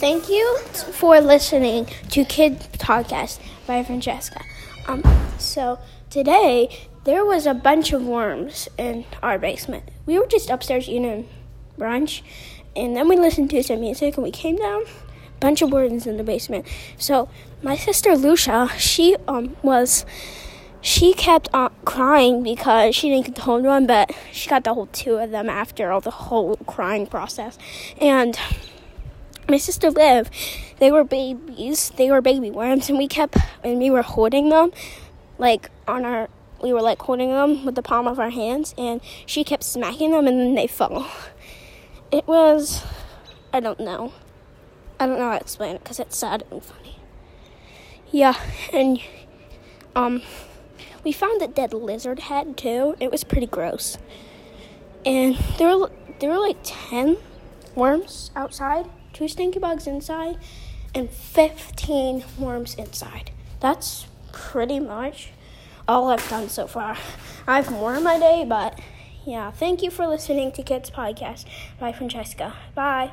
Thank you for listening to Kid Podcast by Francesca. Um, so today there was a bunch of worms in our basement. We were just upstairs eating brunch, and then we listened to some music, and we came down. Bunch of worms in the basement. So my sister Lucia, she um was she kept on crying because she didn't get the whole one, but she got the whole two of them after all the whole crying process. And my sister Liv, they were babies. They were baby worms, and we kept and we were holding them, like on our. We were like holding them with the palm of our hands, and she kept smacking them, and then they fell. It was, I don't know, I don't know how to explain it because it's sad and funny. Yeah, and um, we found a dead lizard head too. It was pretty gross, and there were there were like ten worms outside two stinky bugs inside, and 15 worms inside. That's pretty much all I've done so far. I have more in my day, but yeah, thank you for listening to Kids Podcast by Francesca. Bye.